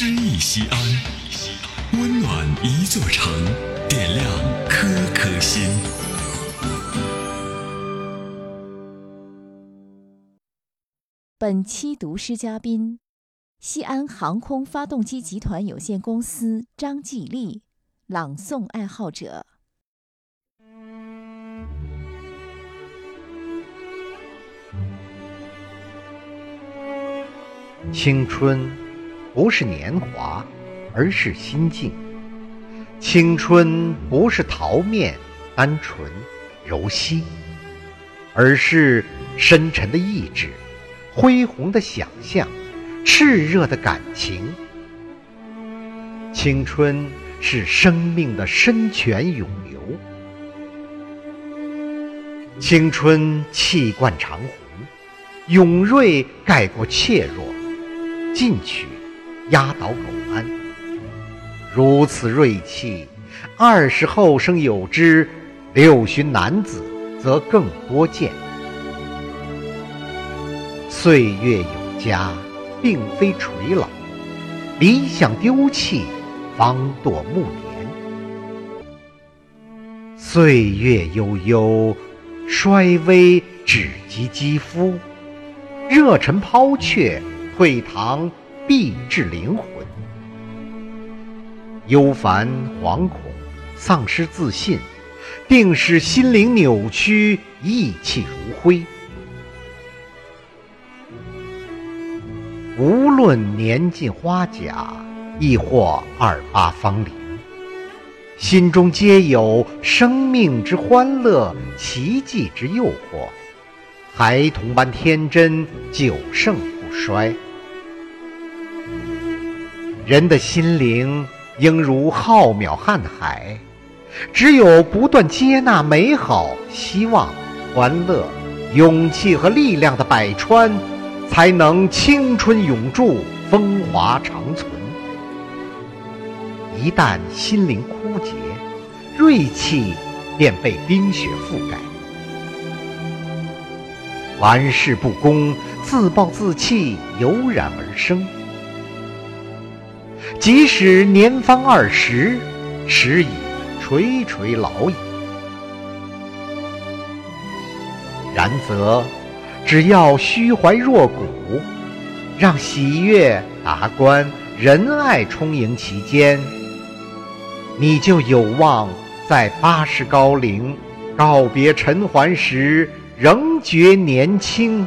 诗意西安，温暖一座城，点亮颗颗心。本期读诗嘉宾：西安航空发动机集团有限公司张继立，朗诵爱好者。青春不是年华，而是心境；青春不是桃面、单纯、柔细，而是深沉的意志、恢宏的想象、炽热的感情。青春是生命的深泉涌流，青春气贯长虹，勇锐盖过怯弱。进取，压倒苟安。如此锐气，二十后生有之，六旬男子则更多见。岁月有加，并非垂老；理想丢弃，方堕暮年。岁月悠悠，衰微只及肌肤；热忱抛却。退堂必致灵魂，忧烦惶恐，丧失自信，定使心灵扭曲，意气如灰。无论年近花甲，亦或二八芳龄，心中皆有生命之欢乐，奇迹之诱惑，孩童般天真，久盛不衰。人的心灵应如浩渺瀚海，只有不断接纳美好、希望、欢乐、勇气和力量的百川，才能青春永驻、风华长存。一旦心灵枯竭，锐气便被冰雪覆盖，玩世不恭、自暴自弃油然而生。即使年方二十，时已垂垂老矣。然则，只要虚怀若谷，让喜悦、达观、仁爱充盈其间，你就有望在八十高龄告别尘寰时，仍觉年轻。